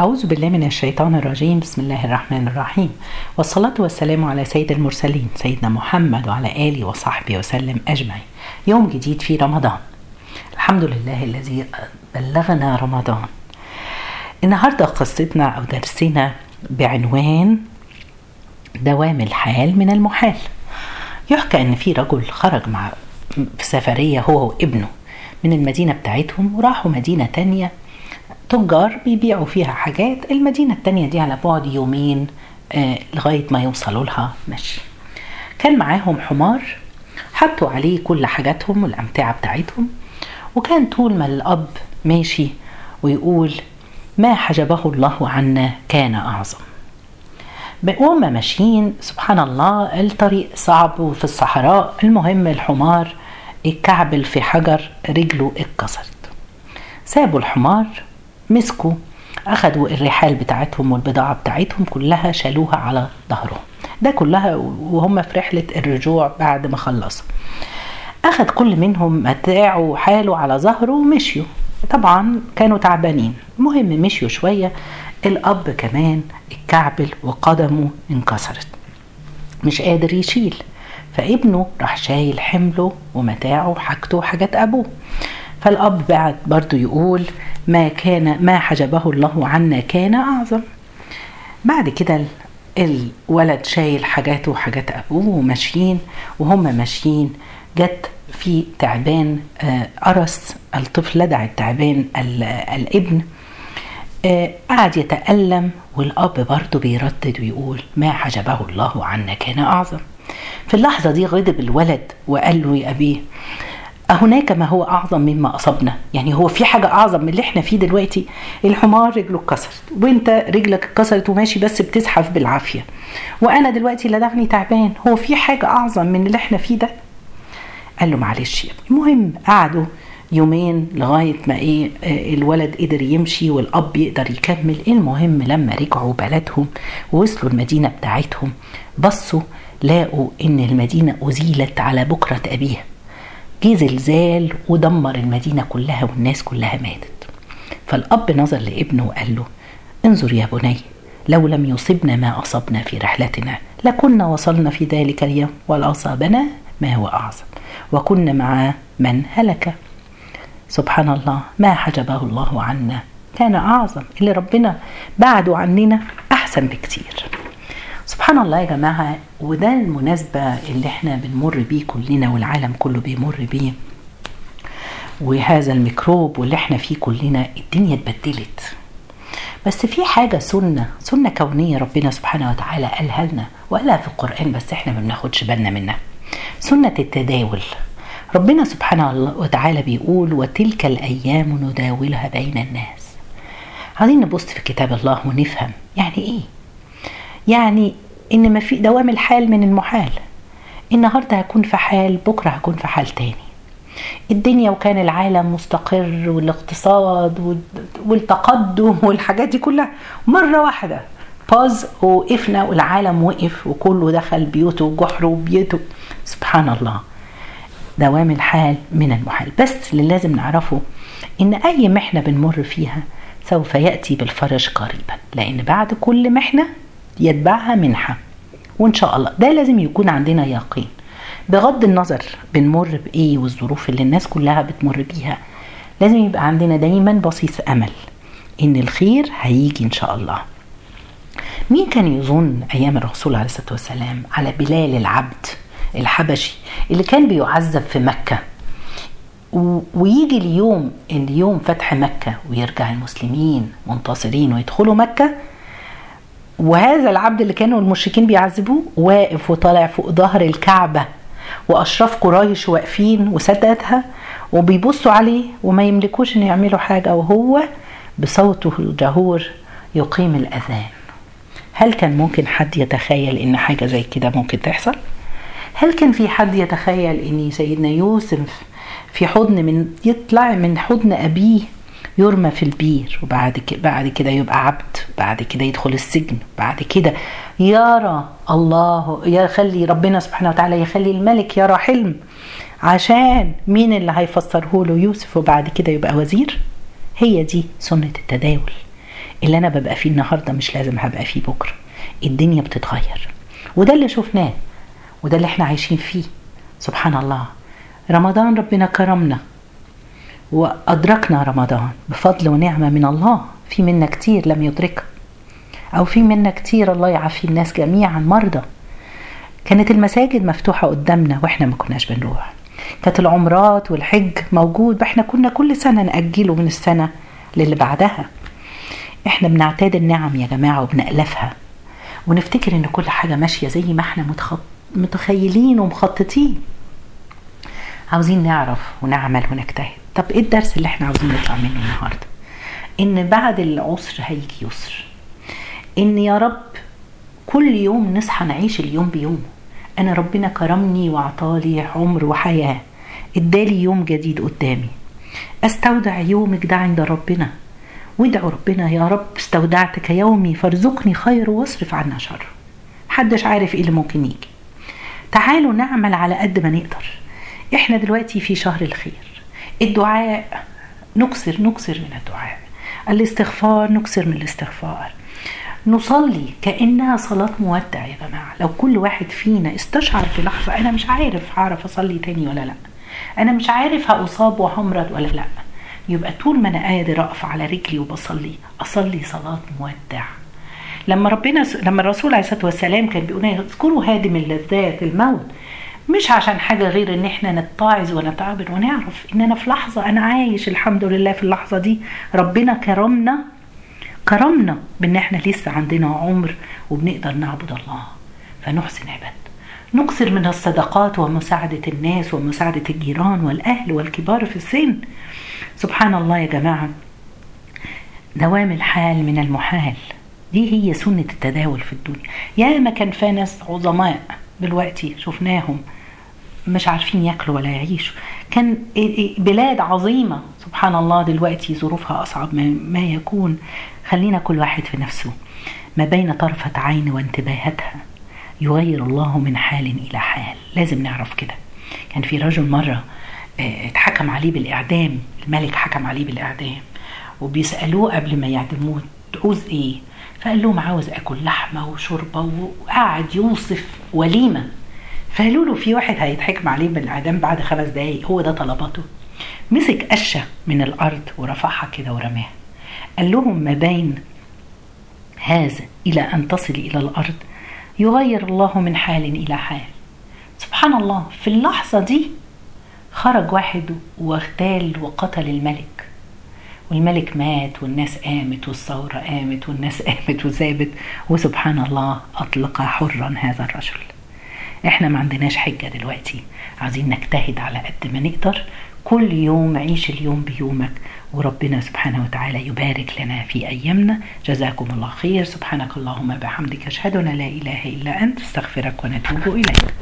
أعوذ بالله من الشيطان الرجيم. بسم الله الرحمن الرحيم. والصلاة والسلام على سيد المرسلين سيدنا محمد وعلى آله وصحبه وسلم أجمعين. يوم جديد في رمضان. الحمد لله الذي بلغنا رمضان. النهاردة قصتنا أو درسنا بعنوان دوام الحال من المحال. يحكى أن في رجل خرج مع في سفرية هو وابنه من المدينة بتاعتهم وراحوا مدينة تانية تجار بيبيعوا فيها حاجات المدينة التانية دي على بعد يومين آه لغاية ما يوصلوا لها. مشي كان معاهم حمار حطوا عليه كل حاجاتهم والأمتعة بتاعتهم وكان طول ما الأب ماشي ويقول ما حجبه الله عنا كان أعظم. وهم ماشيين سبحان الله الطريق صعب وفي الصحراء. المهم الحمار اتكعبل في حجر رجله اتكسرت. سابوا الحمار مسكوا أخدوا الرحال بتاعتهم والبضاعة بتاعتهم كلها شالوها على ظهرهم. ده كلها وهم في رحلة الرجوع بعد ما خلصوا. أخد كل منهم متاعه وحاله على ظهره ومشيوا. طبعا كانوا تعبانين. المهم مشيوا شوية. الأب كمان اتكعبل وقدمه انكسرت. مش قادر يشيل. فابنه راح شايل حمله ومتاعه وحاجته وحاجات أبوه. فالأب بعد برضو يقول ما كان ما حجبه الله عنا كان أعظم. بعد كده الولد شايل حاجاته وحاجات أبوه وماشيين وهم ماشيين. جت في تعبان قرص الطفل لدع التعبان الابن قعد يتألم والأب برضه بيردد ويقول ما حجبه الله عنا كان أعظم. في اللحظة دي غضب الولد وقال له يا أبيه أهناك ما هو أعظم مما أصبنا. يعني هو في حاجة أعظم من اللي إحنا فيه دلوقتي؟ الحمار رجله اتكسرت. وأنت رجلك اتكسرت وماشي بس بتزحف بالعافية. وأنا دلوقتي لدغني تعبان. هو في حاجة أعظم من اللي إحنا فيه ده؟ قال له معلش يا المهم قعدوا يومين لغاية ما إيه الولد قدر يمشي والأب يقدر يكمل. المهم لما رجعوا بلدهم ووصلوا المدينة بتاعتهم بصوا لاقوا إن المدينة أزيلت على بكرة أبيها. جه زلزال ودمر المدينة كلها والناس كلها ماتت. فالأب نظر لابنه وقال له انظر يا بني لو لم يصبنا ما أصبنا في رحلتنا لكنا وصلنا في ذلك اليوم ولأصابنا ما هو أعظم وكنا مع من هلك. سبحان الله ما حجبه الله عنا كان أعظم اللي ربنا بعده عننا أحسن بكتير. سبحان الله يا جماعة وده المناسبة اللي إحنا بنمر بيه كلنا والعالم كله بيمر بيه. وهذا الميكروب واللي إحنا فيه كلنا الدنيا اتبدلت. بس في حاجة سنة سنة كونية ربنا سبحانه وتعالى قالها لنا وقالها في القرآن بس إحنا ما بناخدش بالنا منها. سنة التداول. ربنا سبحانه وتعالى بيقول وتلك الأيام نداولها بين الناس. عايزين نبص في كتاب الله ونفهم يعني إيه؟ يعني إن ما في دوام الحال من المحال. النهارده هكون في حال بكرة هكون في حال تاني. الدنيا وكان العالم مستقر والاقتصاد والتقدم والحاجات دي كلها مرة واحدة. باز وقفنا والعالم وقف وكله دخل بيوته وجحره وبيته. سبحان الله. دوام الحال من المحال. بس اللي لازم نعرفه إن أي محنة بنمر فيها سوف يأتي بالفرج قريبا. لأن بعد كل محنة يتبعها منحة وإن شاء الله. ده لازم يكون عندنا يقين. بغض النظر بنمر بإيه والظروف اللي الناس كلها بتمر بيها لازم يبقى عندنا دايما بصيص أمل إن الخير هيجي إن شاء الله. مين كان يظن أيام الرسول عليه الصلاة والسلام على بلال العبد الحبشي اللي كان بيعذب في مكة؟ ويجي اليوم اليوم فتح مكة ويرجع المسلمين منتصرين ويدخلوا مكة؟ وهذا العبد اللي كانوا المشركين بيعذبوه واقف وطالع فوق ظهر الكعبة وأشراف قريش واقفين وسدتها وبيبصوا عليه وما يملكوش إن يعملوا حاجة وهو بصوته الجهور يقيم الأذان هل كان ممكن حد يتخيل إن حاجة زي كده ممكن تحصل؟ هل كان في حد يتخيل إن سيدنا يوسف في حضن من يطلع من حضن أبيه يرمى في البير وبعد كده بعد كده يبقى عبد بعد كده يدخل السجن بعد كده يرى الله يخلي ربنا سبحانه وتعالى يخلي الملك يرى حلم عشان مين اللي هيفسره له؟ يوسف وبعد كده يبقى وزير. هي دي سنة التداول. اللي أنا ببقى فيه النهارده مش لازم هبقى فيه بكرة. الدنيا بتتغير. وده اللي شفناه. وده اللي إحنا عايشين فيه. سبحان الله. رمضان ربنا كرمنا. وأدركنا رمضان بفضل ونعمة من الله. في منا كتير لم يدركها أو في منا كتير الله يعافي الناس جميعا مرضى. كانت المساجد مفتوحة قدامنا وإحنا ما كناش بنروح. كانت العمرات والحج موجود إحنا كنا كل سنة نأجله من السنة للي بعدها. إحنا بنعتاد النعم يا جماعة وبنألفها. ونفتكر إن كل حاجة ماشية زي ما إحنا. متخيلين ومخططين. عاوزين نعرف ونعمل ونجتهد. طب إيه الدرس اللي إحنا عاوزين نطلع منه النهارده؟ إن بعد العسر هيجي يسر. إن يا رب كل يوم نصحى نعيش اليوم بيومه. أنا ربنا كرمني واعطالي عمر وحياة. ادالي يوم جديد قدامي. أستودع يومك ده عند ربنا. وادعوا ربنا يا رب استودعتك يومي فارزقني خير واصرف عنا شر. محدش عارف إيه اللي ممكن يجي. تعالوا نعمل على قد ما نقدر. إحنا دلوقتي في شهر الخير. الدعاء نكسر نكسر من الدعاء. الاستغفار نكسر من الاستغفار. نصلي كأنها صلاة مودع يا جماعة. لو كل واحد فينا استشعر في لحظة أنا مش عارف هعرف أصلي تاني ولا لأ. أنا مش عارف هأصاب وهمرض ولا لأ. يبقى طول ما أنا قادر اقف على رجلي وبصلي أصلي صلاة مودع. لما ربنا لما الرسول عليه الصلاة والسلام كان بيقول اذكروا هادم اللذات الموت. مش عشان حاجة غير إن إحنا نتعظ ونتعبر ونعرف. ان أنا في لحظة أنا عايش الحمد لله في اللحظة دي. ربنا كرمنا كرمنا بإن إحنا لسه عندنا عمر وبنقدر نعبد الله. فنحسن عبادته. نكثر من الصدقات ومساعدة الناس ومساعدة الجيران والأهل والكبار في السن. سبحان الله يا جماعة. دوام الحال من المحال. دي هي سنة التداول في الدنيا. يا ما كان في ناس عظماء دلوقتي شفناهم. مش عارفين ياكلوا ولا يعيشوا. كان بلاد عظيمة. سبحان الله دلوقتي ظروفها أصعب ما يكون. خلينا كل واحد في نفسه. ما بين طرفة عين وانتباهاتها يغير الله من حال إلى حال. لازم نعرف كده. كان في رجل مرة اتحكم عليه بالإعدام. الملك حكم عليه بالإعدام. وبيسألوه قبل ما يعدموه تعوز إيه؟ فقال لهم عاوز آكل لحمة وشوربة. وقعد يوصف وليمة. فقالوا له في واحد هيتحكم عليه بالاعدام بعد خمس دقايق هو ده طلباته. مسك قشة من الأرض ورفعها كده ورماها. قال لهم ما بين هذا إلى أن تصل إلى الأرض يغير الله من حال إلى حال. سبحان الله في اللحظة دي خرج واحد واغتال وقتل الملك. والملك مات والناس قامت والثورة قامت والناس قامت وثابت. وسبحان الله أطلق حرا هذا الرجل. إحنا ما عندناش حجة دلوقتي. عايزين نجتهد على قد ما نقدر. كل يوم عيش اليوم بيومك. وربنا سبحانه وتعالى يبارك لنا في أيامنا. جزاكم الله خير. سبحانك اللهم بحمدك. أشهد أن لا إله إلا أنت. استغفرك ونتوب إليك.